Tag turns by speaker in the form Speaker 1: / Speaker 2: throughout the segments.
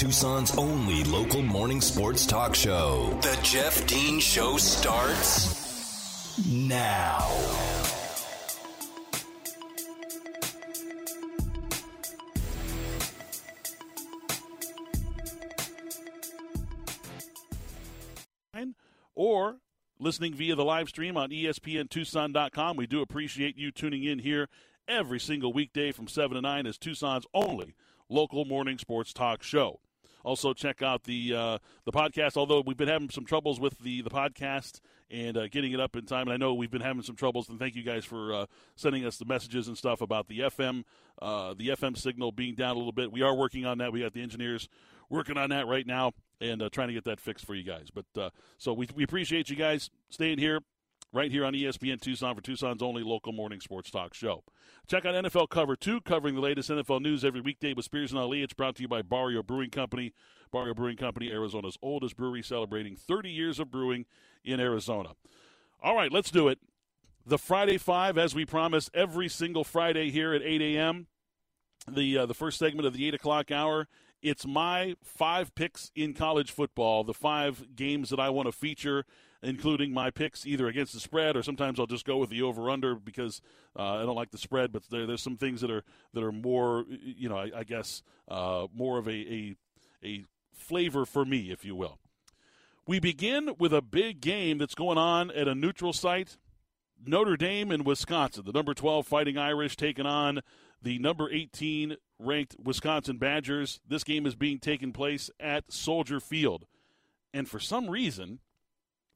Speaker 1: Tucson's only local morning sports talk show. The Jeff Dean Show starts now.
Speaker 2: Or listening via the live stream on ESPNTucson.com. We do appreciate you tuning in here every single weekday from 7 to 9 as Tucson's only local morning sports talk show. Also, check out the uh, the podcast. Although we've been having some troubles with the the podcast and uh, getting it up in time, and I know we've been having some troubles. And thank you guys for uh, sending us the messages and stuff about the FM uh, the FM signal being down a little bit. We are working on that. We got the engineers working on that right now and uh, trying to get that fixed for you guys. But uh, so we we appreciate you guys staying here right here on ESPN Tucson for Tucson's only local morning sports talk show. Check out NFL Cover 2, covering the latest NFL news every weekday with Spears and Ali. It's brought to you by Barrio Brewing Company. Barrio Brewing Company, Arizona's oldest brewery, celebrating 30 years of brewing in Arizona. All right, let's do it. The Friday Five, as we promise, every single Friday here at 8 a.m. The uh, the first segment of the 8 o'clock hour. It's my five picks in college football, the five games that I want to feature including my picks either against the spread or sometimes I'll just go with the over under because uh, I don't like the spread. But there, there's some things that are that are more, you know, I, I guess uh, more of a, a a flavor for me, if you will. We begin with a big game that's going on at a neutral site. Notre Dame and Wisconsin, the number 12 Fighting Irish taking on the number 18 ranked Wisconsin Badgers. This game is being taken place at Soldier Field. And for some reason,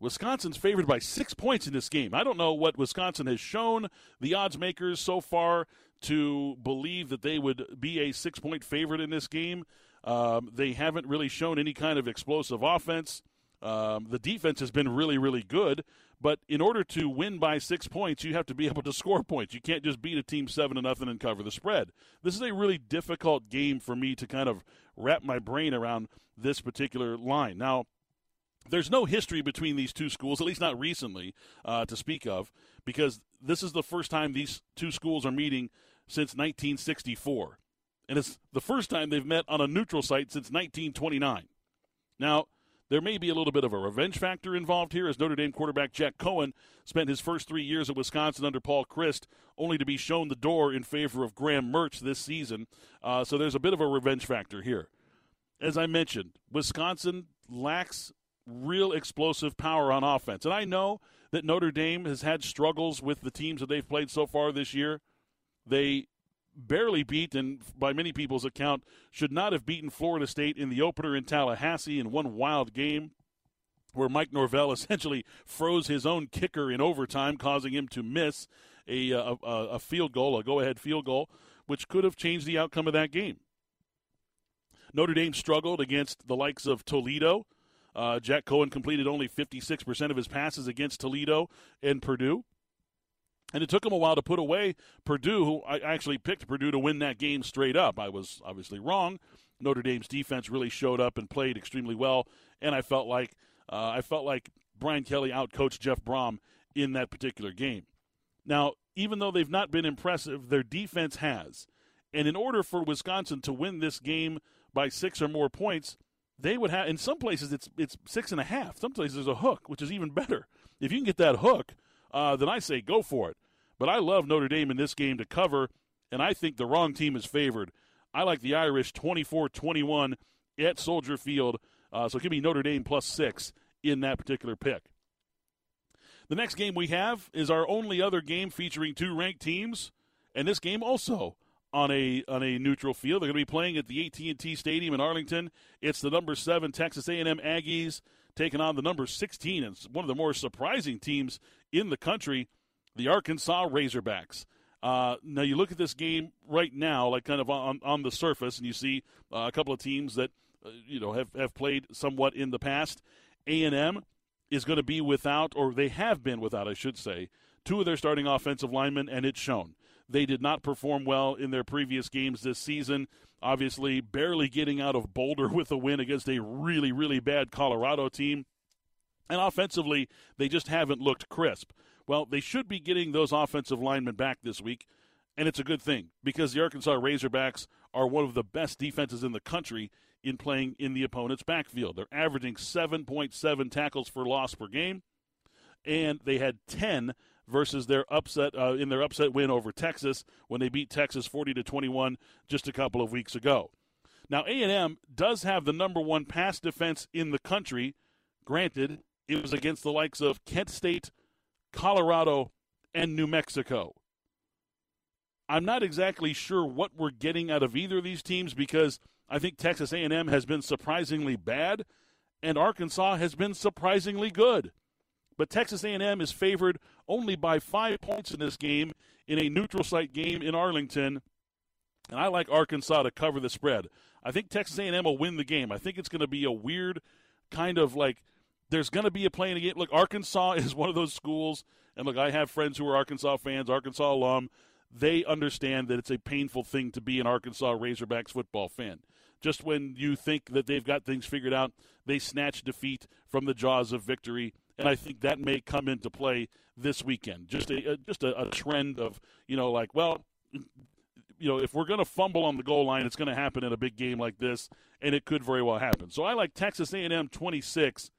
Speaker 2: Wisconsin's favored by six points in this game. I don't know what Wisconsin has shown the odds makers so far to believe that they would be a six point favorite in this game. Um, they haven't really shown any kind of explosive offense. Um, the defense has been really, really good, but in order to win by six points, you have to be able to score points. You can't just beat a team seven to nothing and cover the spread. This is a really difficult game for me to kind of wrap my brain around this particular line. Now, there's no history between these two schools, at least not recently, uh, to speak of, because this is the first time these two schools are meeting since 1964. And it's the first time they've met on a neutral site since 1929. Now, there may be a little bit of a revenge factor involved here, as Notre Dame quarterback Jack Coan spent his first three years at Wisconsin under Paul Chryst, only to be shown the door in favor of Graham Mertz this season. Uh, so there's a bit of a revenge factor here. As I mentioned, Wisconsin lacks real explosive power on offense. And I know that Notre Dame has had struggles with the teams that they've played so far this year. They barely beat, and by many people's account, should not have beaten Florida State in the opener in Tallahassee in one wild game where Mike Norvell essentially froze his own kicker in overtime, causing him to miss a, uh, a, a field goal, a go ahead field goal, which could have changed the outcome of that game. Notre Dame struggled against the likes of Toledo uh, Jack Coan completed only 56% of his passes against Toledo and Purdue. And it took him a while to put away Purdue, who I actually picked Purdue to win that game straight up. I was obviously wrong. Notre Dame's defense really showed up and played extremely well, and I felt like uh, I felt like Brian Kelly outcoached Jeff Brohm in that particular game. Now, even though they've not been impressive, their defense has. And in order for Wisconsin to win this game by six or more points, they would have in some places it's it's six and a half. Some places there's a hook, which is even better. If you can get that hook, uh, then I say go for it. But I love Notre Dame in this game to cover, and I think the wrong team is favored. I like the Irish 24-21 at Soldier Field. Uh, so give me Notre Dame plus six in that particular pick. The next game we have is our only other game featuring two ranked teams, and this game also on a on a neutral field. They're going to be playing at the AT&T Stadium in Arlington. It's the number seven Texas A&M Aggies taking on the number 16 and one of the more surprising teams in the country, the Arkansas Razorbacks. Uh, now you look at this game right now, like kind of on on the surface, and you see uh, a couple of teams that uh, you know have have played somewhat in the past. A&M is going to be without, or they have been without, I should say, two of their starting offensive linemen, and it's shown. They did not perform well in their previous games this season. Obviously, barely getting out of Boulder with a win against a really, really bad Colorado team. And offensively, they just haven't looked crisp. Well, they should be getting those offensive linemen back this week, and it's a good thing because the Arkansas Razorbacks are one of the best defenses in the country in playing in the opponent's backfield. They're averaging 7.7 tackles for loss per game, and they had 10 versus their upset uh, in their upset win over Texas when they beat Texas 40 to 21 just a couple of weeks ago. Now A&M does have the number 1 pass defense in the country. Granted, it was against the likes of Kent State, Colorado, and New Mexico. I'm not exactly sure what we're getting out of either of these teams because I think Texas A&M has been surprisingly bad and Arkansas has been surprisingly good. But Texas A&M is favored only by 5 points in this game in a neutral site game in Arlington. And I like Arkansas to cover the spread. I think Texas A&M will win the game. I think it's going to be a weird kind of like there's going to be a playing game. Look, Arkansas is one of those schools and look, I have friends who are Arkansas fans, Arkansas alum they understand that it's a painful thing to be an Arkansas Razorbacks football fan. Just when you think that they've got things figured out, they snatch defeat from the jaws of victory, and I think that may come into play this weekend. Just a, a just a, a trend of you know like well, you know if we're going to fumble on the goal line, it's going to happen in a big game like this, and it could very well happen. So I like Texas A&M twenty six.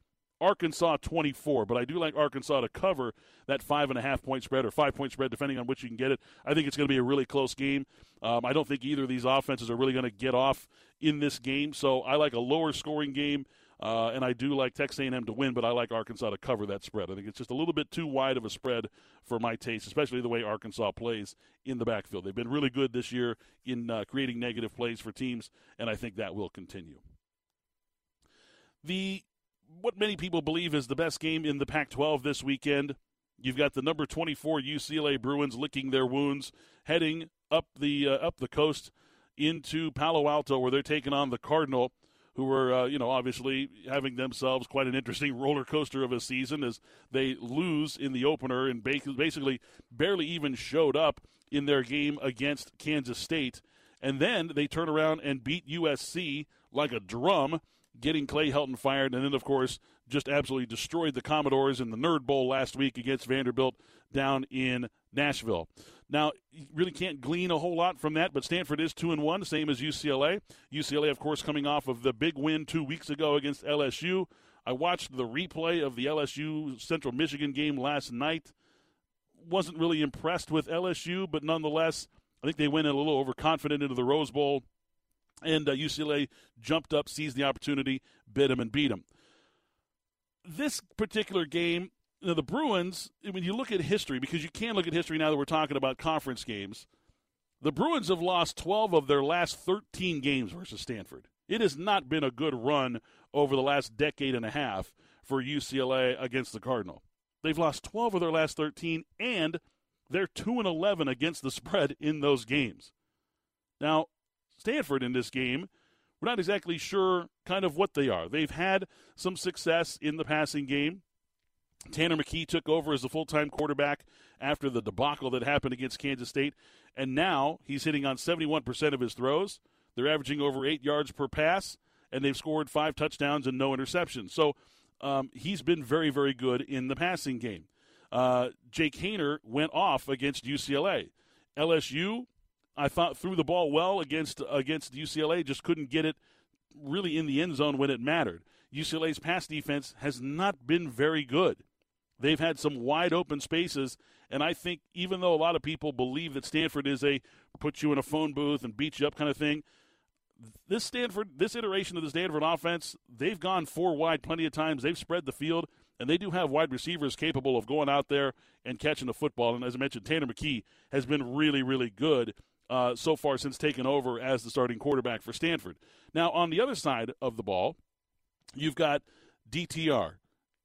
Speaker 2: Arkansas 24, but I do like Arkansas to cover that five and a half point spread or five point spread, depending on which you can get it. I think it's going to be a really close game. Um, I don't think either of these offenses are really going to get off in this game, so I like a lower scoring game. Uh, and I do like Texas A&M to win, but I like Arkansas to cover that spread. I think it's just a little bit too wide of a spread for my taste, especially the way Arkansas plays in the backfield. They've been really good this year in uh, creating negative plays for teams, and I think that will continue. The what many people believe is the best game in the Pac 12 this weekend. You've got the number 24 UCLA Bruins licking their wounds, heading up the uh, up the coast into Palo Alto, where they're taking on the Cardinal, who were, uh, you know obviously having themselves quite an interesting roller coaster of a season as they lose in the opener and basically barely even showed up in their game against Kansas State, and then they turn around and beat USC like a drum getting Clay Helton fired, and then, of course, just absolutely destroyed the Commodores in the Nerd Bowl last week against Vanderbilt down in Nashville. Now, you really can't glean a whole lot from that, but Stanford is 2 and 1, same as UCLA. UCLA, of course, coming off of the big win two weeks ago against LSU. I watched the replay of the LSU Central Michigan game last night. Wasn't really impressed with LSU, but nonetheless, I think they went a little overconfident into the Rose Bowl and uh, UCLA jumped up, seized the opportunity, bit him, and beat him. This particular game, know, the Bruins, when you look at history, because you can look at history now that we're talking about conference games, the Bruins have lost 12 of their last 13 games versus Stanford. It has not been a good run over the last decade and a half for UCLA against the Cardinal. They've lost 12 of their last 13, and they're 2 and 11 against the spread in those games. Now, Stanford in this game, we're not exactly sure kind of what they are. They've had some success in the passing game. Tanner McKee took over as the full time quarterback after the debacle that happened against Kansas State, and now he's hitting on 71% of his throws. They're averaging over eight yards per pass, and they've scored five touchdowns and no interceptions. So um, he's been very, very good in the passing game. Uh, Jake Haener went off against UCLA. LSU I thought threw the ball well against against UCLA, just couldn't get it really in the end zone when it mattered. UCLA's pass defense has not been very good. They've had some wide open spaces, and I think even though a lot of people believe that Stanford is a put you in a phone booth and beat you up kind of thing, this Stanford, this iteration of the Stanford offense, they've gone four wide plenty of times. They've spread the field, and they do have wide receivers capable of going out there and catching the football. And as I mentioned, Tanner McKee has been really, really good uh, so far since taking over as the starting quarterback for Stanford. Now, on the other side of the ball, you've got DTR.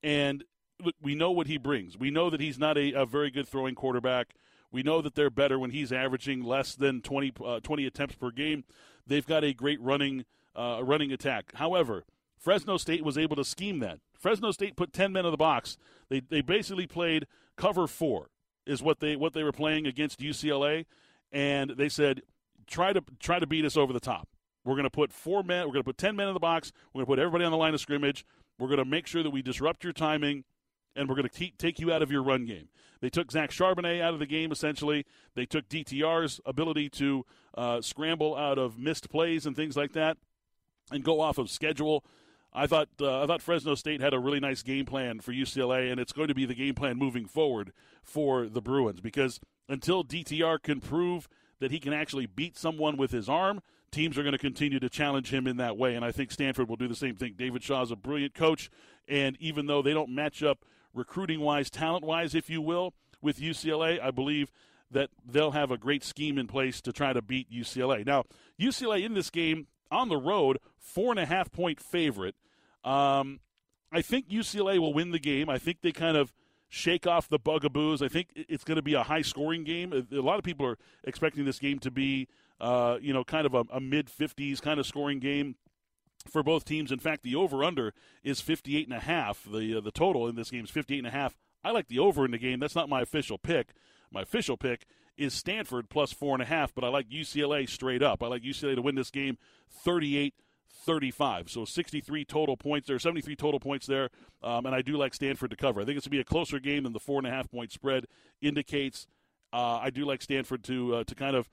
Speaker 2: And look, we know what he brings. We know that he's not a, a, very good throwing quarterback. We know that they're better when he's averaging less than 20, uh, 20 attempts per game. They've got a great running uh, running attack. However, Fresno State was able to scheme that. Fresno State put 10 men in the box. They, they basically played cover four is what they what they were playing against UCLA and they said, try to try to beat us over the top. We're going to put four men. We're going to put ten men in the box. We're going to put everybody on the line of scrimmage. We're going to make sure that we disrupt your timing, and we're going to take you out of your run game. They took Zach Charbonnet out of the game, essentially. They took DTR's ability to uh, scramble out of missed plays and things like that and go off of schedule. I thought uh, I thought Fresno State had a really nice game plan for UCLA, and it's going to be the game plan moving forward for the Bruins because until DTR can prove that he can actually beat someone with his arm, teams are going to continue to challenge him in that way. And I think Stanford will do the same thing. David Shaw is a brilliant coach, and even though they don't match up recruiting wise, talent wise, if you will, with UCLA, I believe that they'll have a great scheme in place to try to beat UCLA. Now, UCLA in this game on the road, four and a half point favorite. Um, I think UCLA will win the game. I think they kind of shake off the bugaboos. I think it's going to be a high scoring game. A lot of people are expecting this game to be, uh, you know, kind of a, a mid 50s kind of scoring game for both teams. In fact, the over under is 58 and a half. The uh, the total in this game is 58 and a half. I like the over in the game. That's not my official pick. My official pick is Stanford plus four and a half, but I like UCLA straight up. I like UCLA to win this game 38 35. So 63 total points there, 73 total points there, um, and I do like Stanford to cover. I think it's going to be a closer game than the four and a half point spread indicates. Uh, I do like Stanford to uh, to kind of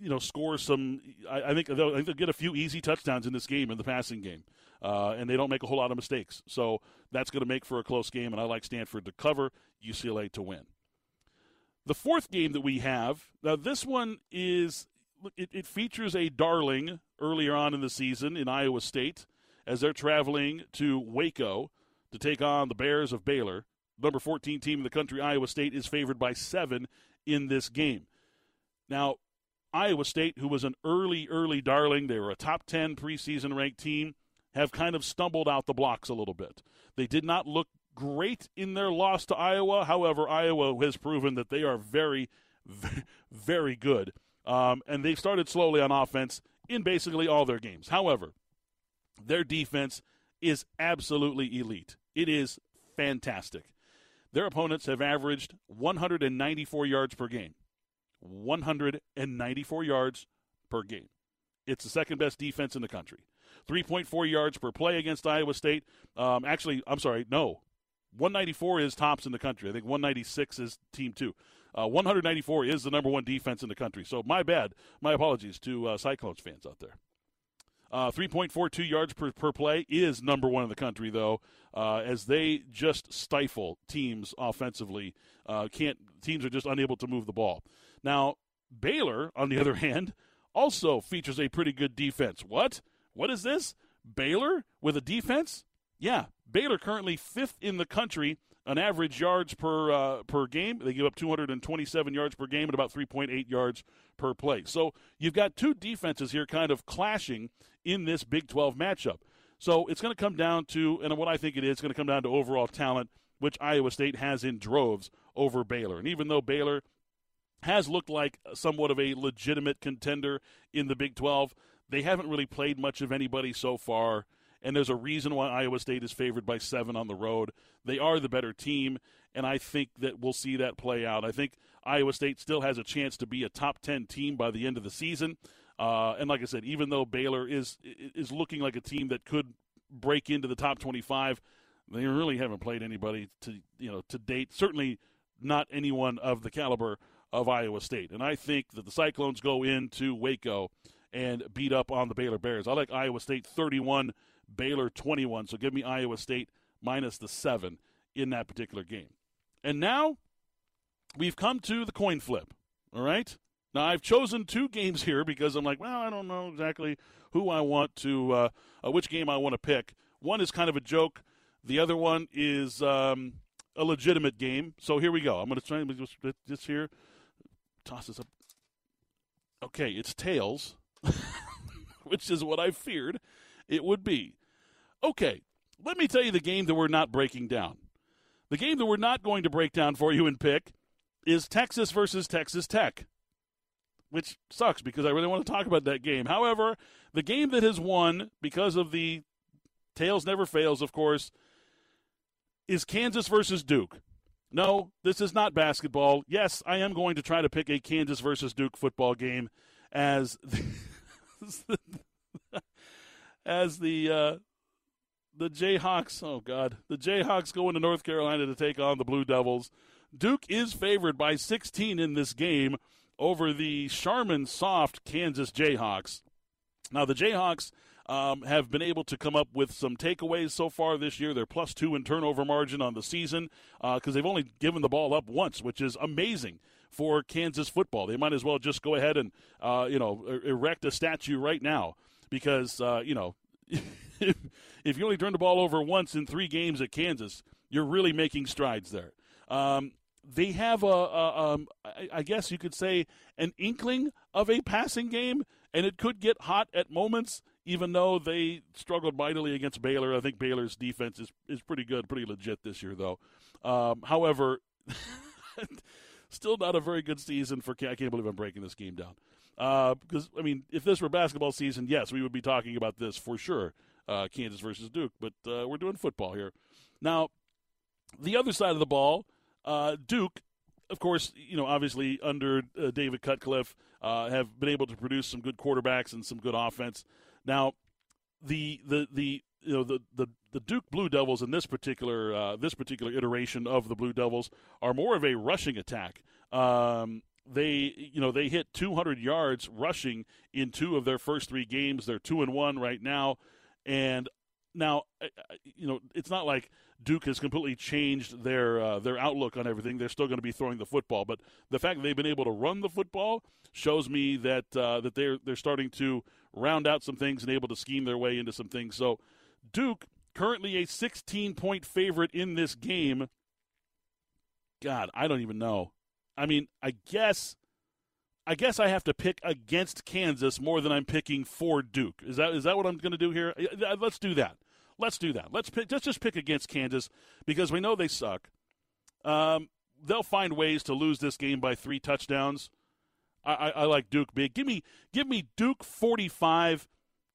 Speaker 2: you know score some. I, I think they'll, I think they'll get a few easy touchdowns in this game in the passing game, uh, and they don't make a whole lot of mistakes. So that's going to make for a close game, and I like Stanford to cover, UCLA to win. The fourth game that we have now, this one is it, it features a darling earlier on in the season in Iowa State as they're traveling to Waco to take on the Bears of Baylor. Number 14 team in the country, Iowa State, is favored by seven in this game. Now, Iowa State, who was an early, early darling, they were a top 10 preseason ranked team, have kind of stumbled out the blocks a little bit. They did not look great in their loss to Iowa. However, Iowa has proven that they are very, very good. Um, and they've started slowly on offense in basically all their games. However, their defense is absolutely elite. It is fantastic. Their opponents have averaged 194 yards per game. 194 yards per game. It's the second best defense in the country. 3.4 yards per play against Iowa State. Um, actually, I'm sorry, no. 194 is tops in the country. I think 196 is team two. Uh, 194 is the number one defense in the country. So my bad. My apologies to uh, Cyclones fans out there. Uh, 3.42 yards per, per play is number one in the country, though, uh, as they just stifle teams offensively. Uh, can't teams are just unable to move the ball. Now Baylor, on the other hand, also features a pretty good defense. What? What is this? Baylor with a defense? Yeah, Baylor currently fifth in the country on average yards per uh, per game. They give up 227 yards per game and about 3.8 yards per play. So you've got two defenses here kind of clashing in this Big 12 matchup. So it's going to come down to, and what I think it is, going to come down to overall talent, which Iowa State has in droves over Baylor. And even though Baylor has looked like somewhat of a legitimate contender in the Big 12, they haven't really played much of anybody so far and there's a reason why Iowa State is favored by seven on the road. They are the better team, and I think that we'll see that play out. I think Iowa State still has a chance to be a top 10 team by the end of the season. Uh, and like I said, even though Baylor is is looking like a team that could break into the top 25, they really haven't played anybody to you know to date. Certainly not anyone of the caliber of Iowa State. And I think that the Cyclones go into Waco and beat up on the Baylor Bears. I like Iowa State 31 Baylor 21. So give me Iowa State minus the seven in that particular game. And now we've come to the coin flip. All right. Now I've chosen two games here because I'm like, well, I don't know exactly who I want to, uh, uh, which game I want to pick. One is kind of a joke. The other one is um, a legitimate game. So here we go. I'm going to try just this here. Toss this up. Okay, it's tails, which is what I feared it would be. Okay, let me tell you the game that we're not breaking down. The game that we're not going to break down for you and pick is Texas versus Texas Tech, which sucks because I really want to talk about that game. However, the game that has won because of the tails never fails, of course, is Kansas versus Duke. No, this is not basketball. Yes, I am going to try to pick a Kansas versus Duke football game as the, as the uh, the Jayhawks. Oh God, the Jayhawks go into North Carolina to take on the Blue Devils. Duke is favored by 16 in this game over the Charmin Soft Kansas Jayhawks. Now the Jayhawks um, have been able to come up with some takeaways so far this year. They're plus two in turnover margin on the season because uh, they've only given the ball up once, which is amazing for Kansas football. They might as well just go ahead and uh, you know er- erect a statue right now because uh, you know if, if you only turn the ball over once in three games at Kansas, you're really making strides there. Um, they have a, a um, I guess you could say, an inkling of a passing game, and it could get hot at moments. Even though they struggled mightily against Baylor, I think Baylor's defense is is pretty good, pretty legit this year, though. Um, however, still not a very good season for. I can't believe I'm breaking this game down. Because uh, I mean, if this were basketball season, yes, we would be talking about this for sure. Uh, Kansas versus Duke, but uh, we're doing football here. Now, the other side of the ball, uh, Duke, of course, you know, obviously under uh, David Cutcliffe, uh, have been able to produce some good quarterbacks and some good offense. Now, the the the you know the the, the Duke Blue Devils in this particular uh, this particular iteration of the Blue Devils are more of a rushing attack. Um, they you know they hit 200 yards rushing in two of their first three games. They're two and one right now, and now you know it's not like Duke has completely changed their uh, their outlook on everything. They're still going to be throwing the football, but the fact that they've been able to run the football shows me that uh, that they're they're starting to round out some things and able to scheme their way into some things. So Duke currently a 16 point favorite in this game. God, I don't even know. I mean, I guess I guess I have to pick against Kansas more than I'm picking for Duke. Is that is that what I'm going to do here? Let's do that. Let's do that. Let's pick, just pick against Kansas because we know they suck. Um, they'll find ways to lose this game by three touchdowns. I, I, like Duke big. Give me give me Duke 45,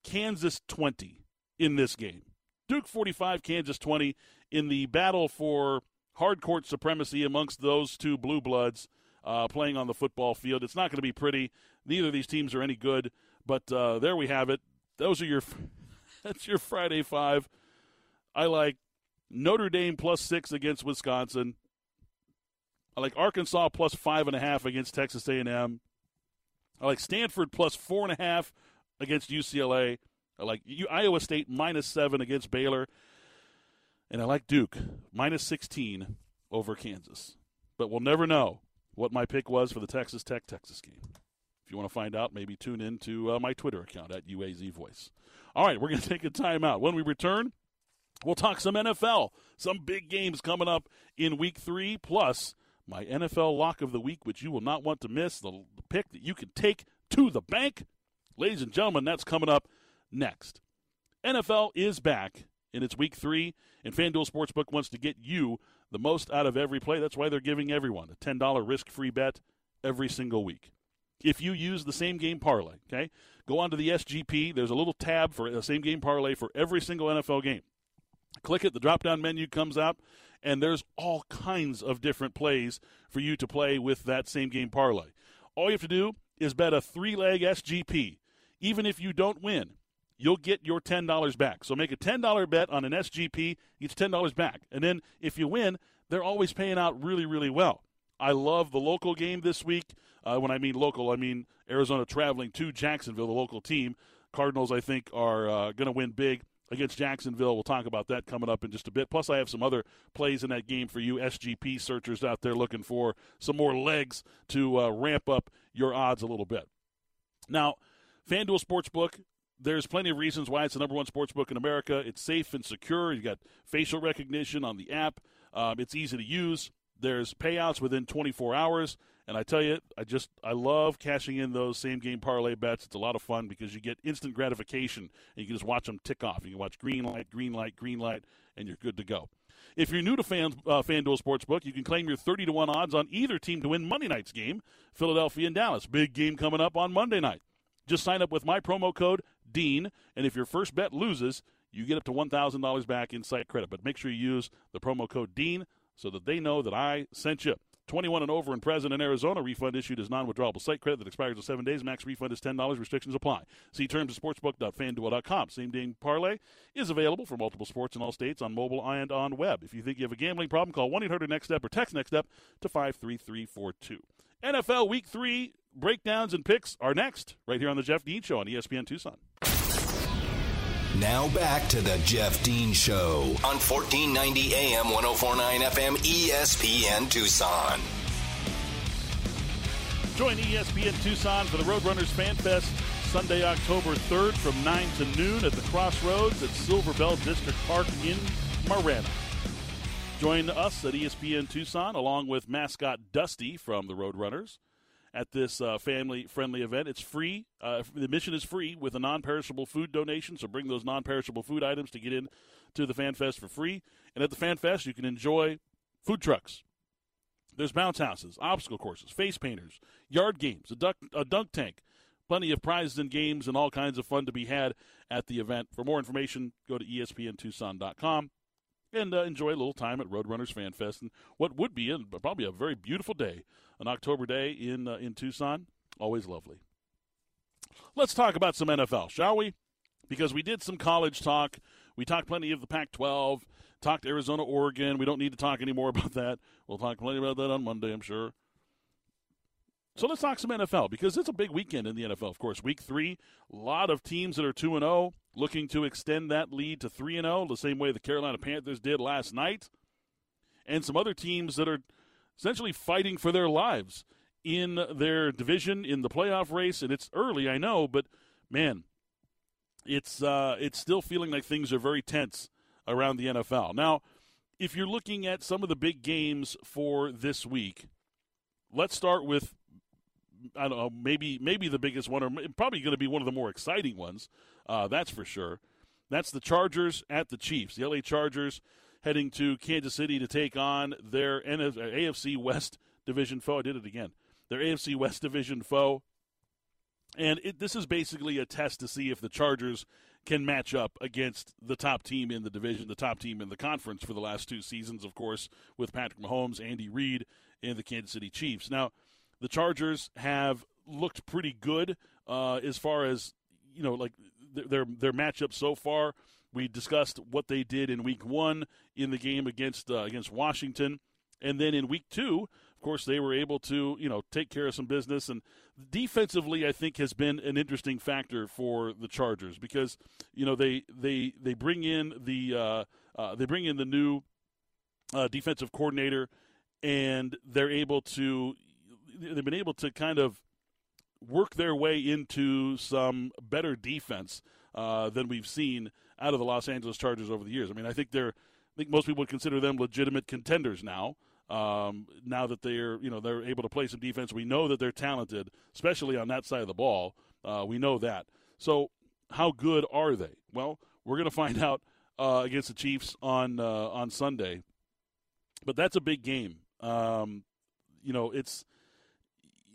Speaker 2: Kansas 20 in this game. Duke 45, Kansas 20 in the battle for hard court supremacy amongst those two blue bloods uh, playing on the football field. It's not going to be pretty. Neither of these teams are any good, but uh, there we have it. Those are your that's your Friday five. I like Notre Dame plus six against Wisconsin. I like Arkansas plus five and a half against Texas A&M. I like Stanford plus four and a half against UCLA. I like Iowa State minus seven against Baylor. And I like Duke minus 16 over Kansas. But we'll never know what my pick was for the Texas Tech Texas game. If you want to find out, maybe tune in to uh, my Twitter account at UAZ Voice. All right, we're going to take a timeout. When we return, we'll talk some NFL. Some big games coming up in week three, plus my NFL lock of the week, which you will not want to miss. The pick that you can take to the bank. Ladies and gentlemen, that's coming up next. NFL is back in its week three, and FanDuel Sportsbook wants to get you the most out of every play. That's why they're giving everyone a $10 risk free bet every single week. If you use the same game parlay, okay, go onto the SGP. There's a little tab for a same game parlay for every single NFL game. Click it, the drop down menu comes up, and there's all kinds of different plays for you to play with that same game parlay. All you have to do is bet a three leg SGP. Even if you don't win, you'll get your $10 back. So make a $10 bet on an SGP, it's $10 back. And then if you win, they're always paying out really, really well. I love the local game this week. Uh, when I mean local, I mean Arizona traveling to Jacksonville, the local team. Cardinals, I think, are uh, going to win big against Jacksonville. We'll talk about that coming up in just a bit. Plus, I have some other plays in that game for you SGP searchers out there looking for some more legs to uh, ramp up your odds a little bit. Now, FanDuel Sportsbook, there's plenty of reasons why it's the number one sports book in America. It's safe and secure. You've got facial recognition on the app. Um, it's easy to use. There's payouts within 24 hours. And I tell you, I just I love cashing in those same game parlay bets. It's a lot of fun because you get instant gratification and you can just watch them tick off. You can watch green light, green light, green light, and you're good to go. If you're new to Fan, uh, FanDuel Sportsbook, you can claim your 30 to 1 odds on either team to win Monday night's game, Philadelphia and Dallas. Big game coming up on Monday night. Just sign up with my promo code Dean, and if your first bet loses, you get up to $1,000 back in site credit. But make sure you use the promo code Dean so that they know that I sent you. 21 and over and present in Arizona. Refund issued as non-withdrawable site credit that expires in seven days. Max refund is $10. Restrictions apply. See terms at sportsbook.fanduel.com. Same game parlay is available for multiple sports in all states on mobile and on web. If you think you have a gambling problem, call 1-800-NEXT-STEP or text NEXT STEP to 53342. NFL Week 3 breakdowns and picks are next right here on the Jeff Dean Show on ESPN Tucson.
Speaker 1: Now back to the Jeff Dean Show on 1490 AM 1049 FM ESPN Tucson.
Speaker 2: Join ESPN Tucson for the Roadrunners Fan Fest Sunday, October 3rd from 9 to noon at the Crossroads at Silver Bell District Park in Marana. Join us at ESPN Tucson along with mascot Dusty from the Roadrunners at this uh, family friendly event. It's free. Uh, the admission is free with a non perishable food donation. So bring those non perishable food items to get in to the Fan Fest for free. And at the Fan Fest, you can enjoy food trucks. There's bounce houses, obstacle courses, face painters, yard games, a, duck, a dunk tank, plenty of prizes and games, and all kinds of fun to be had at the event. For more information, go to espntucson.com and uh, enjoy a little time at Roadrunners Fan Fest and what would be a, probably a very beautiful day an October day in uh, in Tucson. Always lovely. Let's talk about some NFL, shall we? Because we did some college talk. We talked plenty of the Pac 12, talked Arizona, Oregon. We don't need to talk any more about that. We'll talk plenty about that on Monday, I'm sure. So let's talk some NFL because it's a big weekend in the NFL. Of course, week three, a lot of teams that are two and zero oh, looking to extend that lead to three and zero, oh, the same way the Carolina Panthers did last night, and some other teams that are essentially fighting for their lives in their division in the playoff race. And it's early, I know, but man, it's uh, it's still feeling like things are very tense around the NFL. Now, if you're looking at some of the big games for this week, let's start with I don't know, maybe maybe the biggest one, or probably going to be one of the more exciting ones. Uh, that's for sure. That's the Chargers at the Chiefs. The LA Chargers heading to Kansas City to take on their AFC West division foe. I did it again. Their AFC West division foe. And it, this is basically a test to see if the Chargers can match up against the top team in the division, the top team in the conference for the last two seasons, of course, with Patrick Mahomes, Andy Reid, and the Kansas City Chiefs. Now, the Chargers have looked pretty good uh, as far as you know, like their their matchup so far. We discussed what they did in Week One in the game against uh, against Washington, and then in Week Two, of course, they were able to you know take care of some business. And defensively, I think has been an interesting factor for the Chargers because you know they they they bring in the uh, uh, they bring in the new uh, defensive coordinator, and they're able to they've been able to kind of work their way into some better defense uh, than we've seen out of the Los Angeles Chargers over the years. I mean, I think they're, I think most people would consider them legitimate contenders now. Um, now that they're, you know, they're able to play some defense, we know that they're talented, especially on that side of the ball. Uh, we know that. So, how good are they? Well, we're going to find out uh, against the Chiefs on uh, on Sunday. But that's a big game. Um, you know, it's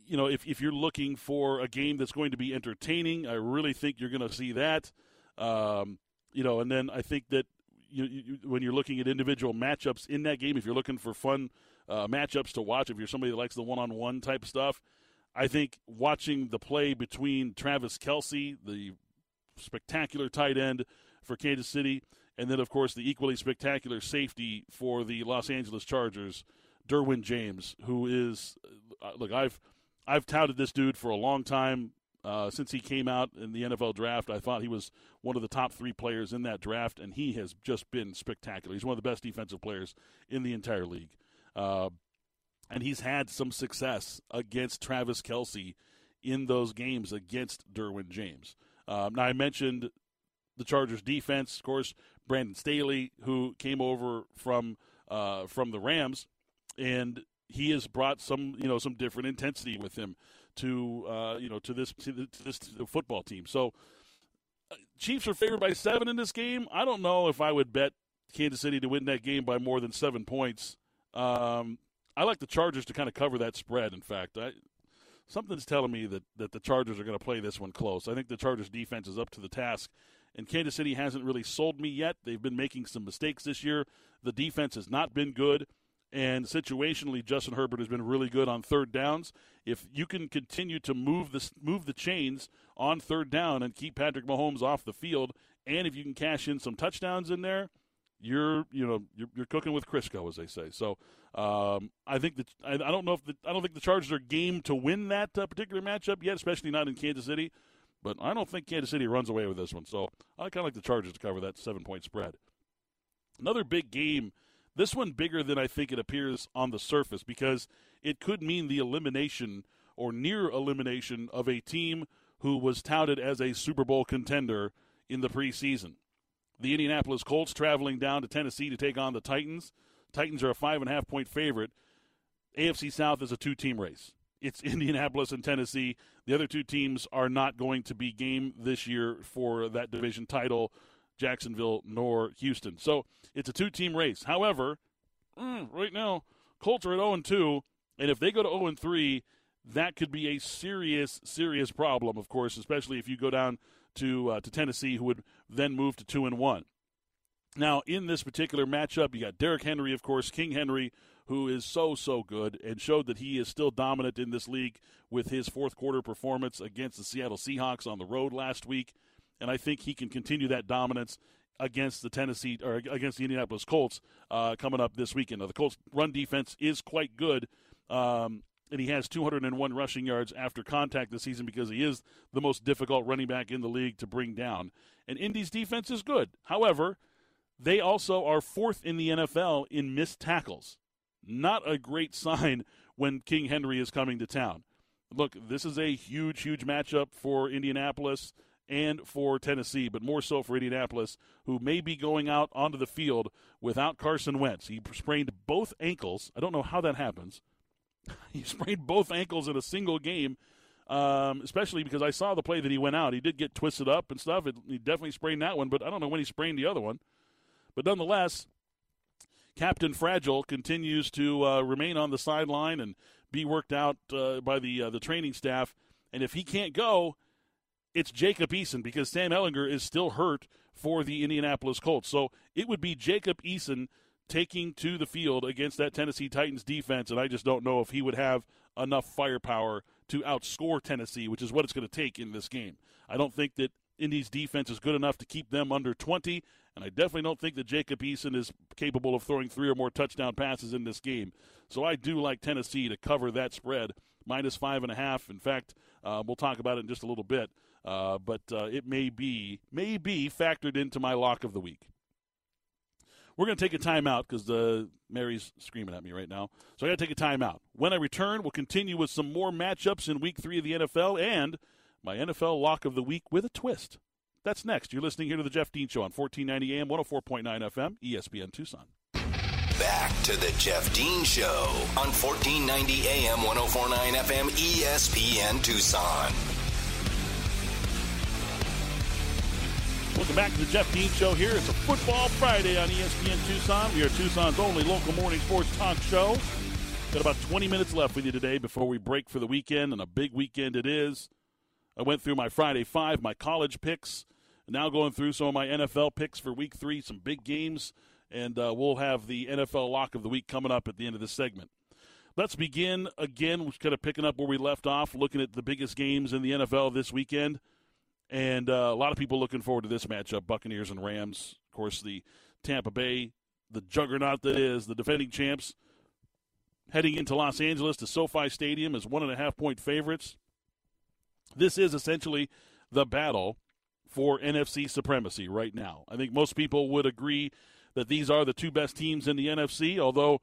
Speaker 2: you know, if, if you're looking for a game that's going to be entertaining, I really think you're going to see that. Um, you know, and then I think that you, you, when you're looking at individual matchups in that game, if you're looking for fun uh, matchups to watch, if you're somebody that likes the one-on-one type stuff, I think watching the play between Travis Kelce, the spectacular tight end for Kansas City, and then of course the equally spectacular safety for the Los Angeles Chargers, Derwin James, who is uh, look I've I've touted this dude for a long time. Uh, since he came out in the NFL draft, I thought he was one of the top three players in that draft, and he has just been spectacular. He's one of the best defensive players in the entire league. Uh, and he's had some success against Travis Kelce in those games against Derwin James. Um, now, I mentioned the Chargers defense, of course, Brandon Staley, who came over from uh, from the Rams, and he has brought some you know some different intensity with him to uh, you know to this to this football team. So uh, Chiefs are favored by seven in this game. I don't know if I would bet Kansas City to win that game by more than seven points. Um, I like the Chargers to kind of cover that spread. In fact, I, something's telling me that, that the Chargers are going to play this one close. I think the Chargers defense is up to the task, and Kansas City hasn't really sold me yet. They've been making some mistakes this year. The defense has not been good. And situationally, Justin Herbert has been really good on third downs. If you can continue to move the move the chains on third down and keep Patrick Mahomes off the field, and if you can cash in some touchdowns in there, you're you know you're, you're cooking with Crisco, as they say. So um, I think that I, I, don't know if the, I don't think the Chargers are game to win that uh, particular matchup yet, especially not in Kansas City. But I don't think Kansas City runs away with this one. So I kind of like the Chargers to cover that seven point spread. Another big game. This one bigger than I think it appears on the surface because it could mean the elimination or near elimination of a team who was touted as a Super Bowl contender in the preseason. The Indianapolis Colts traveling down to Tennessee to take on the Titans. Titans are a five and a half point favorite. AFC South is a two team race. It's Indianapolis and Tennessee. The other two teams are not going to be game this year for that division title, Jacksonville nor Houston. So it's a two team race. However, mm, right now, Colts are at 0 2, and if they go to 0 3, that could be a serious, serious problem, of course, especially if you go down to uh, to Tennessee, who would then move to two and one. Now, in this particular matchup, you got Derrick Henry, of course, King Henry, who is so so good and showed that he is still dominant in this league with his fourth quarter performance against the Seattle Seahawks on the road last week, and I think he can continue that dominance against the Tennessee or against the Indianapolis Colts uh, coming up this weekend. Now, the Colts' run defense is quite good. Um, and he has 201 rushing yards after contact this season because he is the most difficult running back in the league to bring down. And Indy's defense is good. However, they also are fourth in the NFL in missed tackles. Not a great sign when King Henry is coming to town. Look, this is a huge, huge matchup for Indianapolis and for Tennessee, but more so for Indianapolis, who may be going out onto the field without Carson Wentz. He sprained both ankles. I don't know how that happens he sprained both ankles in a single game, um, especially because I saw the play that he went out. He did get twisted up and stuff. It, he definitely sprained that one, but I don't know when he sprained the other one. But nonetheless, Captain Fragile continues to uh, remain on the sideline and be worked out uh, by the uh, the training staff. And if he can't go, it's Jacob Eason because Sam Ehlinger is still hurt for the Indianapolis Colts. So it would be Jacob Eason taking to the field against that Tennessee Titans defense, and I just don't know if he would have enough firepower to outscore Tennessee, which is what it's going to take in this game. I don't think that Indy's defense is good enough to keep them under 20, and I definitely don't think that Jacob Eason is capable of throwing three or more touchdown passes in this game. So I do like Tennessee to cover that spread, minus five and a half. In fact, uh, we'll talk about it in just a little bit, uh, but uh, it may be may be factored into my lock of the week. We're going to take a timeout because uh, Mary's screaming at me right now. So I got to take a timeout. When I return, we'll continue with some more matchups in Week Three of the NFL and my NFL lock of the week with a twist. That's next. You're listening here to the Jeff Dean Show on 1490 AM, 104.9 FM, ESPN Tucson.
Speaker 1: Back to the Jeff Dean Show on 1490 AM, 104.9 FM, ESPN Tucson.
Speaker 2: Back to the Jeff Dean Show here. It's a Football Friday on ESPN Tucson. We are Tucson's only local morning sports talk show. Got about 20 minutes left with you today before we break for the weekend, and a big weekend it is. I went through my Friday five, my college picks, now going through some of my NFL picks for week three, some big games, and uh, we'll have the NFL lock of the week coming up at the end of this segment. Let's begin again, kind of picking up where we left off, looking at the biggest games in the NFL this weekend. And uh, a lot of people looking forward to this matchup Buccaneers and Rams. Of course, the Tampa Bay, the juggernaut that is, the defending champs, heading into Los Angeles to SoFi Stadium as one and a half point favorites. This is essentially the battle for NFC supremacy right now. I think most people would agree that these are the two best teams in the NFC, although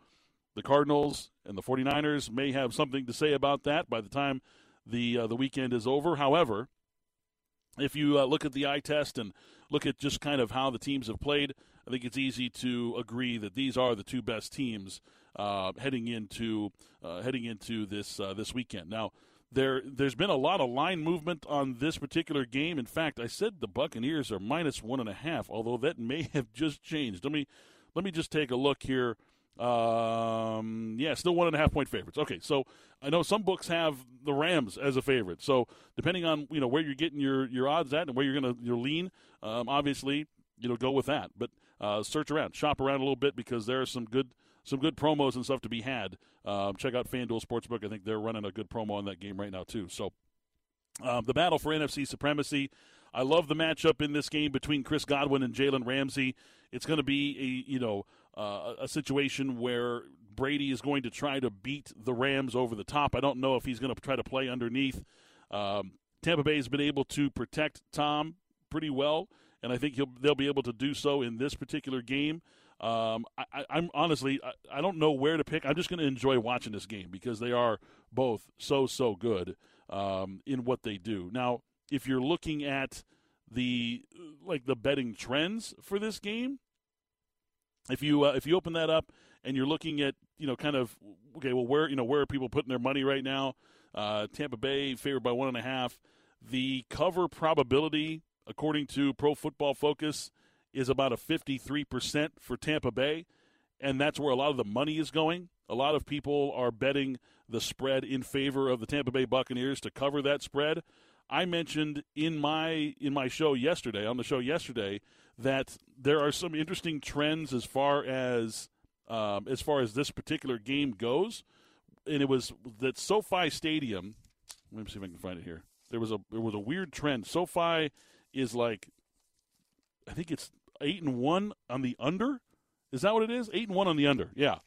Speaker 2: the Cardinals and the 49ers may have something to say about that by the time the uh, the weekend is over. However, if you uh, look at the eye test and look at just kind of how the teams have played, I think it's easy to agree that these are the two best teams uh, heading into uh, heading into this uh, this weekend. Now, there there's been a lot of line movement on this particular game. In fact, I said the Buccaneers are minus one and a half, although that may have just changed. Let me let me just take a look here um, yeah, still one and a half point favorites. Okay, so I know some books have the Rams as a favorite. So depending on you know where you're getting your, your odds at and where you're gonna your lean, um, obviously you know, go with that. But uh, search around, shop around a little bit because there are some good some good promos and stuff to be had. Um, check out FanDuel Sportsbook. I think they're running a good promo on that game right now too. So um, the battle for NFC supremacy. I love the matchup in this game between Chris Godwin and Jalen Ramsey. It's going to be a you know uh, a situation where Brady is going to try to beat the Rams over the top. I don't know if he's going to try to play underneath. Um, Tampa Bay has been able to protect Tom pretty well, and I think they'll be able to do so in this particular game. Um, I, am honestly, I, I, don't know where to pick. I'm just going to enjoy watching this game because they are both so so good um, in what they do. Now, if you're looking at the like the betting trends for this game, if you uh, if you open that up and you're looking at you know kind of okay, well where you know where are people putting their money right now? Uh, Tampa Bay favored by one and a half. The cover probability, according to Pro Football Focus, is about a 53% for Tampa Bay, and that's where a lot of the money is going. A lot of people are betting the spread in favor of the Tampa Bay Buccaneers to cover that spread. I mentioned in my in my show yesterday on the show yesterday that there are some interesting trends as far as um, as far as this particular game goes, and it was that SoFi Stadium. Let me see if I can find it here. There was a there was a weird trend. SoFi is like, I think it's eight and one on the under. Is that what it is? Eight and one on the under. Yeah,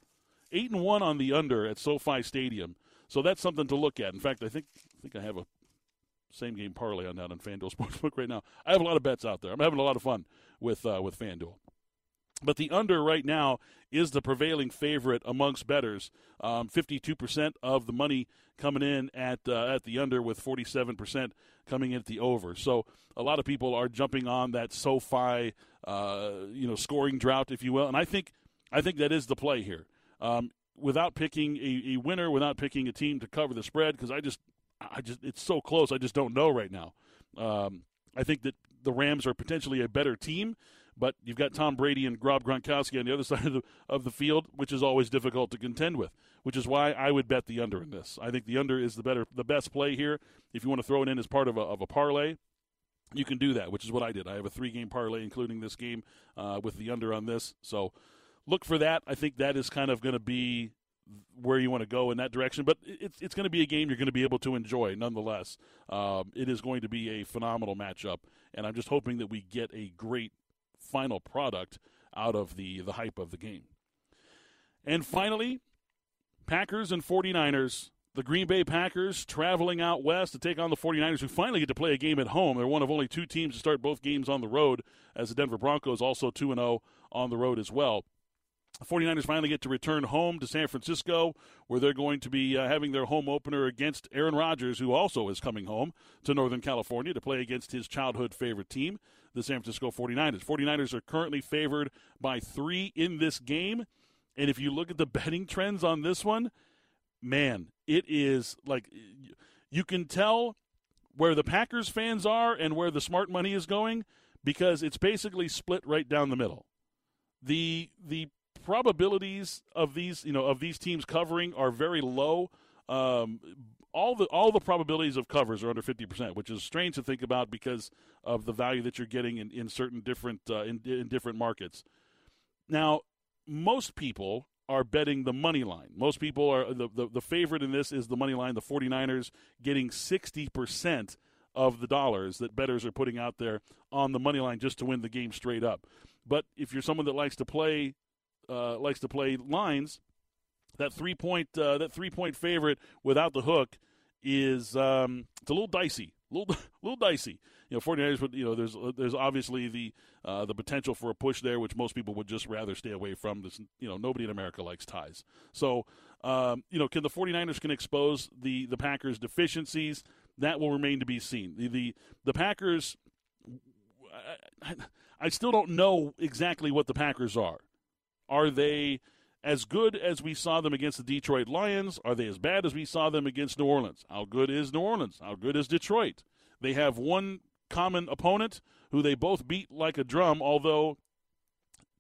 Speaker 2: eight and one on the under at SoFi Stadium. So that's something to look at. In fact, I think I think I have a same game parlay on that on FanDuel Sportsbook right now. I have a lot of bets out there. I'm having a lot of fun with uh, with FanDuel. But the under right now is the prevailing favorite amongst bettors. Um, 52% of the money coming in at uh, at the under, with 47% coming in at the over. So a lot of people are jumping on that SoFi, uh, you know, scoring drought, if you will. And I think I think that is the play here. Um, without picking a, a, winner, without picking a team to cover the spread, because I just I just it's so close. I just don't know right now. Um, I think that the Rams are potentially a better team, but you've got Tom Brady and Rob Gronkowski on the other side of the, of the field, which is always difficult to contend with. Which is why I would bet the under in this. I think the under is the better, the best play here. If you want to throw it in as part of a, of a parlay, you can do that, which is what I did. I have a three game parlay, including this game, uh, with the under on this. So look for that. I think that is kind of going to be where you want to go in that direction. But it's it's going to be a game you're going to be able to enjoy nonetheless. Um, it is going to be a phenomenal matchup, and I'm just hoping that we get a great final product out of the the hype of the game. And finally, Packers and 49ers. The Green Bay Packers traveling out west to take on the 49ers, who finally get to play a game at home. They're one of only two teams to start both games on the road, as the Denver Broncos also 2 0 on the road as well. 49ers finally get to return home to San Francisco, where they're going to be uh, having their home opener against Aaron Rodgers, who also is coming home to Northern California to play against his childhood favorite team, the San Francisco 49ers. 49ers are currently favored by three in this game. And if you look at the betting trends on this one, man, it is like you can tell where the Packers fans are and where the smart money is going because it's basically split right down the middle. The the probabilities of these, you know, of these teams covering are very low. Um, all the all the probabilities of covers are under 50%, which is strange to think about because of the value that you're getting in, in certain different uh, in, in different markets. Now, most people are betting the money line. Most people are the, the, the favorite in this is the money line, the 49ers getting 60% of the dollars that bettors are putting out there on the money line just to win the game straight up. But if you're someone that likes to play uh, likes to play lines, that three point uh, that three point favorite without the hook is um, it's a little dicey, a little little dicey. You know, 49ers would you know there's there's obviously the uh, the potential for a push there, which most people would just rather stay away from. This you know nobody in America likes ties, so um, you know can the 49ers can expose the the Packers deficiencies that will remain to be seen. The the, the Packers. I, I still don't know exactly what the Packers are. Are they as good as we saw them against the Detroit Lions? Are they as bad as we saw them against New Orleans? How good is New Orleans? How good is Detroit? They have one common opponent who they both beat like a drum, although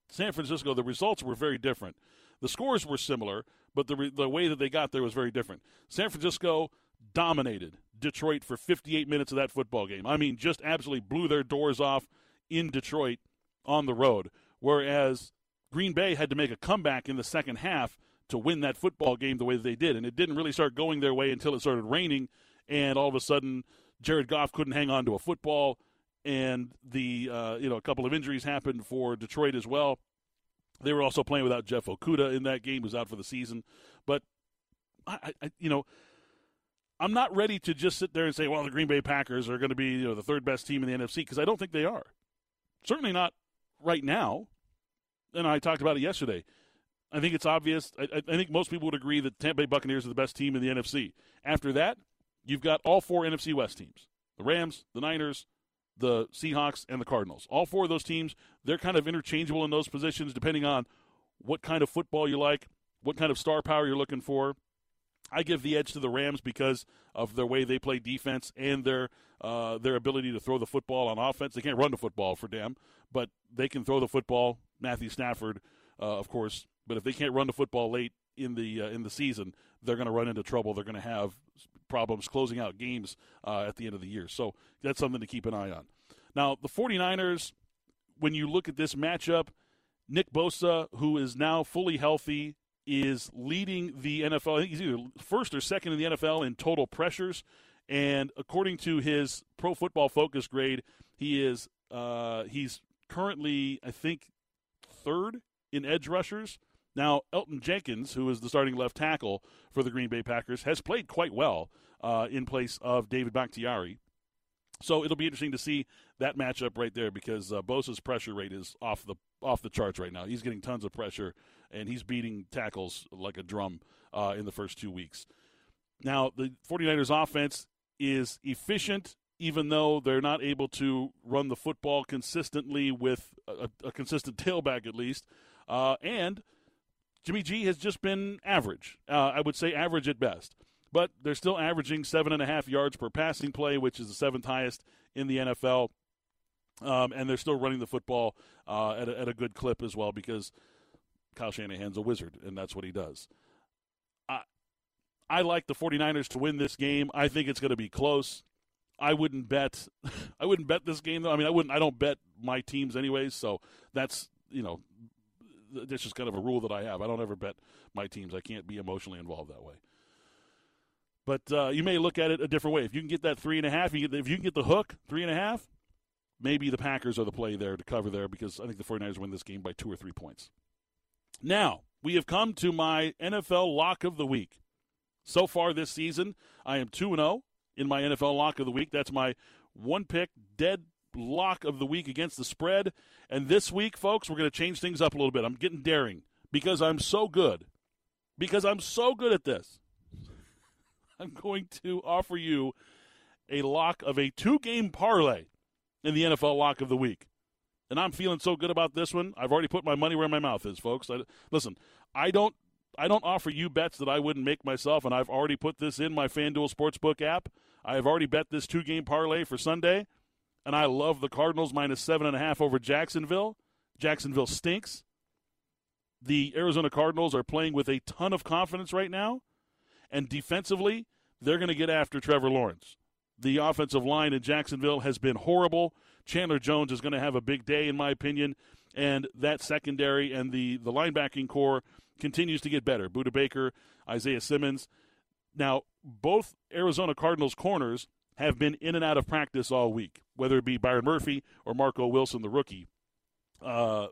Speaker 2: San Francisco, the results were very different. The scores were similar, but the, the way that they got there was very different. San Francisco dominated Detroit for 58 minutes of that football game. I mean, just absolutely blew their doors off in Detroit on the road, whereas Green Bay had to make a comeback in the second half to win that football game the way that they did. And it didn't really start going their way until it started raining, and all of a sudden, Jared Goff couldn't hang on to a football, and the uh, you know a couple of injuries happened for Detroit as well. They were also playing without Jeff Okudah in that game, who's out for the season. But I, I you know, I'm not ready to just sit there and say, well, the Green Bay Packers are going to be you know the third best team in the NFC because I don't think they are. Certainly not right now. And I talked about it yesterday. I think it's obvious. I, I, think most people would agree that Tampa Bay Buccaneers are the best team in the NFC. After that, you've got all four NFC West teams the Rams, the Niners, the Seahawks, and the Cardinals. All four of those teams, they're kind of interchangeable in those positions depending on what kind of football you like, what kind of star power you're looking for. I give the edge to the Rams because of their way they play defense and their uh, their ability to throw the football on offense. They can't run the football for them, but they can throw the football. Matthew Stafford, uh, of course, but if they can't run the football late in the uh, in the season, they're going to run into trouble. They're going to have problems closing out games uh, at the end of the year. So that's something to keep an eye on. Now, the 49ers, when you look at this matchup, Nick Bosa, who is now fully healthy, is leading the NFL. I think he's either first or second in the NFL in total pressures. And according to his Pro Football Focus grade, he is uh, he's currently, I think, third in edge rushers. Now, Elgton Jenkins, who is the starting left tackle for the Green Bay Packers, has played quite well uh, in place of David Bakhtiari. So it'll be interesting to see that matchup right there because uh, Bosa's pressure rate is off the off the charts right now. He's getting tons of pressure and he's beating tackles like a drum uh, in the first two weeks. Now the 49ers offense is efficient even though they're not able to run the football consistently with a, a consistent tailback at least. Uh, and Jimmy G has just been average. Uh, I would say average at best. But they're still averaging seven and a half yards per passing play, which is the seventh highest in the NFL. Um, and they're still running the football uh, at, a, at a good clip as well because Kyle Shanahan's a wizard, and that's what he does. I, I like the 49ers to win this game. I think it's going to be close. I wouldn't bet. I wouldn't bet this game though. I mean, I wouldn't. I don't bet my teams anyways. So that's you know, that's just kind of a rule that I have. I don't ever bet my teams. I can't be emotionally involved that way. But uh, you may look at it a different way. If you can get that three and a half, you get, if you can get the hook three and a half, maybe the Packers are the play there to cover there because I think the 49ers win this game by two or three points. Now we have come to my NFL lock of the week. So far this season, I am two and zero. In my NFL lock of the week. That's my one pick dead lock of the week against the spread. And this week, folks, we're going to change things up a little bit. I'm getting daring because I'm so good. Because I'm so good at this. I'm going to offer you a lock of a two game parlay in the NFL lock of the week. And I'm feeling so good about this one. I've already put my money where my mouth is, folks. I, listen, I don't I don't offer you bets that I wouldn't make myself, and I've already put this in my FanDuel Sportsbook app. I have already bet this two game parlay for Sunday, and I love the Cardinals minus seven and a half over Jacksonville. Jacksonville stinks. The Arizona Cardinals are playing with a ton of confidence right now, and defensively, they're going to get after Trevor Lawrence. The offensive line in Jacksonville has been horrible. Chandler Jones is going to have a big day, in my opinion, and that secondary and the, the linebacking corps continues to get better. Budda Baker, Isaiah Simmons. Now, both Arizona Cardinals corners have been in and out of practice all week, whether it be Byron Murphy or Marco Wilson, the rookie. Uh,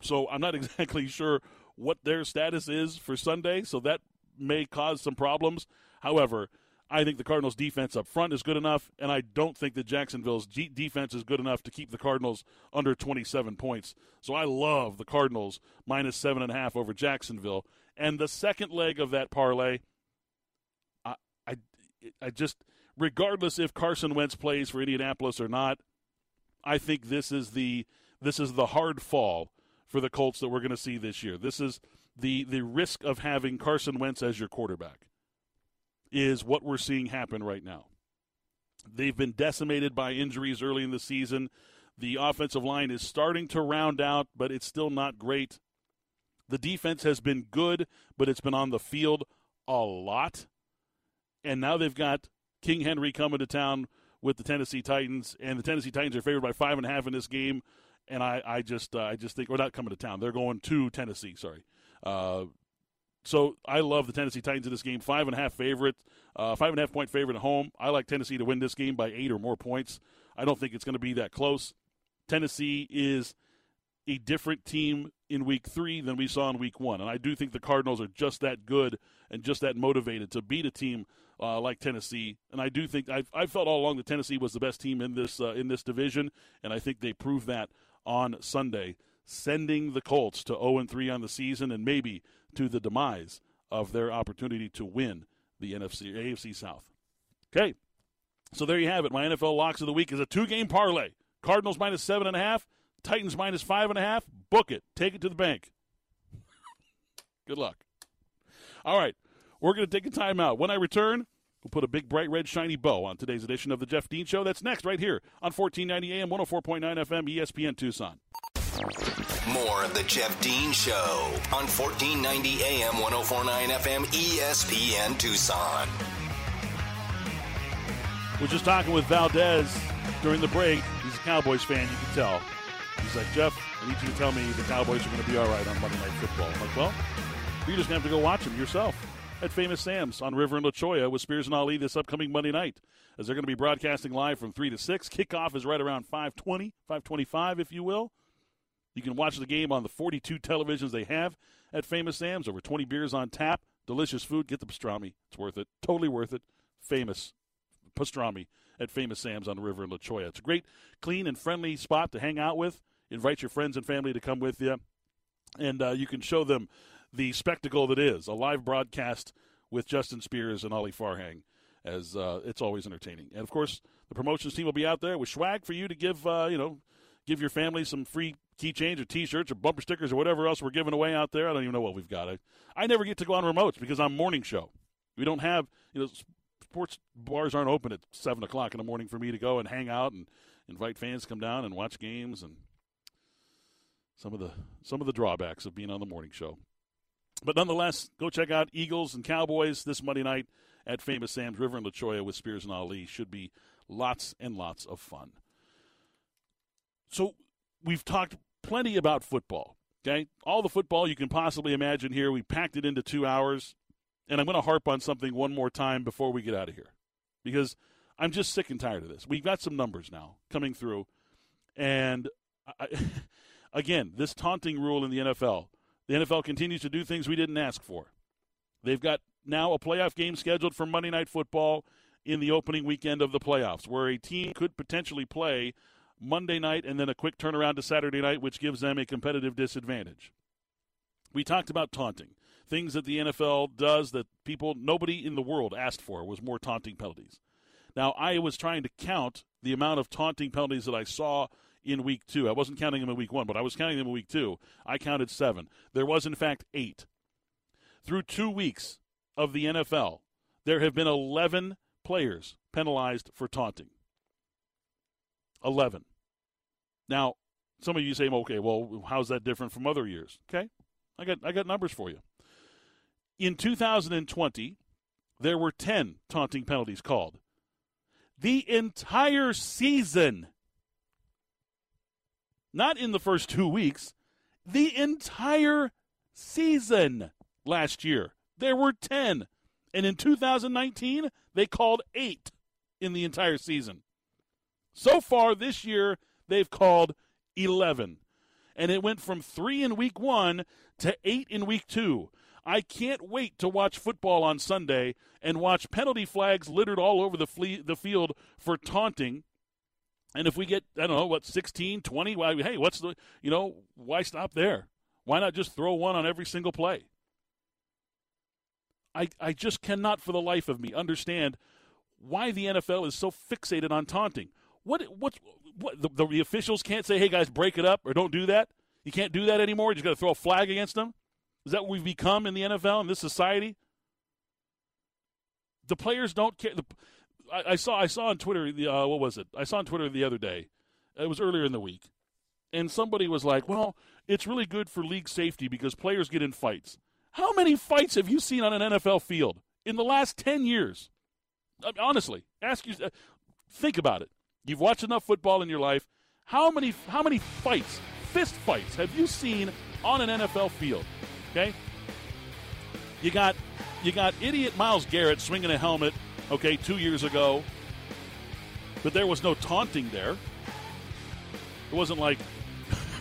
Speaker 2: so I'm not exactly sure what their status is for Sunday, so that may cause some problems. However, I think the Cardinals' defense up front is good enough, and I don't think that Jacksonville's G- defense is good enough to keep the Cardinals under 27 points. So I love the Cardinals minus seven and a half over Jacksonville. And the second leg of that parlay, I, just, regardless if Carson Wentz plays for Indianapolis or not, I think this is the this is the hard fall for the Colts that we're going to see this year. This is the the risk of having Carson Wentz as your quarterback is what we're seeing happen right now. They've been decimated by injuries early in the season. The offensive line is starting to round out, but it's still not great. The defense has been good, but it's been on the field a lot. And now they've got King Henry coming to town with the Tennessee Titans, and the Tennessee Titans are favored by five and a half in this game. and I, I just uh, I just think we're not coming to town. They're going to Tennessee. Sorry. Uh, so I love the Tennessee Titans in this game. Five and a half favorite, uh, five and a half point favorite at home. I like Tennessee to win this game by eight or more points. I don't think it's going to be that close. Tennessee is a different team in week three than we saw in week one. And I do think the Cardinals are just that good and just that motivated to beat a team uh, like Tennessee. And I do think I've, felt all along that Tennessee was the best team in this uh, in this division, and I think they proved that on Sunday, sending the Colts to 0 3 on the season and maybe to the demise of their opportunity to win the NFC AFC South. Okay, so there you have it. My NFL locks of the week is a two game parlay. Cardinals minus seven and a half, Titans minus five and a half. Book it. Take it to the bank. Good luck. All right. We're going to take a timeout. When I return, we'll put a big, bright, red, shiny bow on today's edition of The Jeff Dean Show. That's next, right here on 1490 AM, 104.9 FM, ESPN Tucson.
Speaker 1: More of The Jeff Dean Show on 1490 AM, 1049 FM, ESPN Tucson.
Speaker 2: We're just talking with Valdez during the break. He's a Cowboys fan, you can tell. He's like, Jeff, I need you to tell me the Cowboys are going to be all right on Monday Night Football. I'm like, well, you're just going to have to go watch them yourself at Famous Sam's on River and La Cholla with Spears and Ali this upcoming Monday night, as they're going to be broadcasting live from 3 to 6. Kickoff is right around 520, 525, if you will. You can watch the game on the 42 televisions they have at Famous Sam's. Over 20 beers on tap. Delicious food. Get the pastrami. It's worth it. Totally worth it. Famous pastrami at Famous Sam's on river in La Cholla. It's a great, clean, and friendly spot to hang out with. Invite your friends and family to come with you, and uh, you can show them the spectacle that is a live broadcast with Justin Spears and Ollie Farhang. As uh, it's always entertaining, and of course, the promotions team will be out there with swag for you to give. Uh, you know, give your family some free keychains or T-shirts or bumper stickers or whatever else we're giving away out there. I don't even know what we've got. I, I never get to go on remotes because I'm morning show. We don't have you know sports bars aren't open at seven o'clock in the morning for me to go and hang out and invite fans to come down and watch games and some of the some of the drawbacks of being on the morning show. But nonetheless, go check out Eagles and Cowboys this Monday night at Famous Sam's River in La with Spears and Ali. Should be lots and lots of fun. So we've talked plenty about football. Okay, all the football you can possibly imagine here. We packed it into two hours, and I'm going to harp on something one more time before we get out of here, because I'm just sick and tired of this. We've got some numbers now coming through, and I, again, this taunting rule in the NFL. The NFL continues to do things we didn't ask for. They've got now a playoff game scheduled for Monday Night Football in the opening weekend of the playoffs, where a team could potentially play Monday night and then a quick turnaround to Saturday night, which gives them a competitive disadvantage. We talked about taunting. Things that the NFL does that people, nobody in the world asked for was more taunting penalties. Now, I was trying to count the amount of taunting penalties that I saw in week two. I wasn't counting them in week one, but I was counting them in week two. I counted seven. There was, in fact, eight. Through two weeks of the NFL, there have been 11 players penalized for taunting. 11. Now, some of you say, okay, well, how's that different from other years? Okay, I got, I got numbers for you. In 2020, there were 10 taunting penalties called. The entire season, not in the first two weeks, the entire season last year, there were 10. And in 2019, they called eight in the entire season. So far this year, they've called 11. And it went from three in week one to eight in week two. I can't wait to watch football on Sunday and watch penalty flags littered all over the, fle- the field for taunting. And if we get, I don't know, what, 16, 20, why, hey, what's the, you know, why stop there? Why not just throw one on every single play? I, I just cannot for the life of me understand why the NFL is so fixated on taunting. What what what the, the, officials can't say, "Hey guys, break it up" or "Don't do that." You can't do that anymore. You just got to throw a flag against them. Is that what we've become in the NFL in this society? The players don't care. The, I, I, saw I saw on Twitter. Uh, what was it? I saw on Twitter the other day. It was earlier in the week, and somebody was like, "Well, it's really good for league safety because players get in fights." How many fights have you seen on an NFL field in the last ten years? Honestly, ask you. Uh, think about it. You've watched enough football in your life. How many how many fights, fist fights, have you seen on an NFL field? Okay, you got you got idiot Myles Garrett swinging a helmet. Okay, two years ago, but there was no taunting there. It wasn't like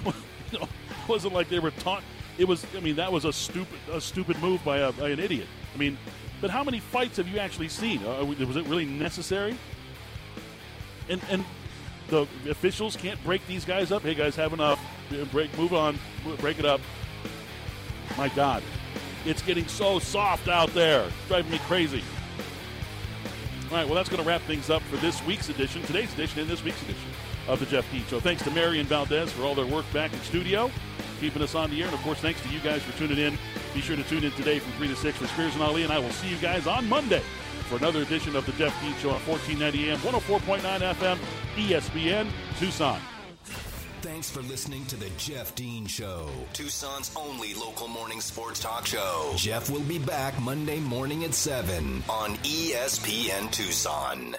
Speaker 2: it wasn't like they were taunt. It was. I mean, that was a stupid a stupid move by, a, by an idiot. I mean, but how many fights have you actually seen? Uh, was it really necessary? And and the officials can't break these guys up. Hey guys, have enough. Break, move on, break it up. My God, it's getting so soft out there. Driving me crazy. All right, well, that's going to wrap things up for this week's edition, today's edition, and this week's edition of the Jeff Dean Show. Thanks to Marion Valdez for all their work back in studio, keeping us on the air. And, of course, thanks to you guys for tuning in. Be sure to tune in today from 3 to 6 for Spears and Ali, and I will see you guys on Monday for another edition of the Jeff Dean Show on 1490 AM, 104.9 FM, ESPN, Tucson.
Speaker 1: Thanks for listening to the Jeff Dean Show, Tucson's only local morning sports talk show. Jeff will be back Monday morning at 7 on ESPN Tucson.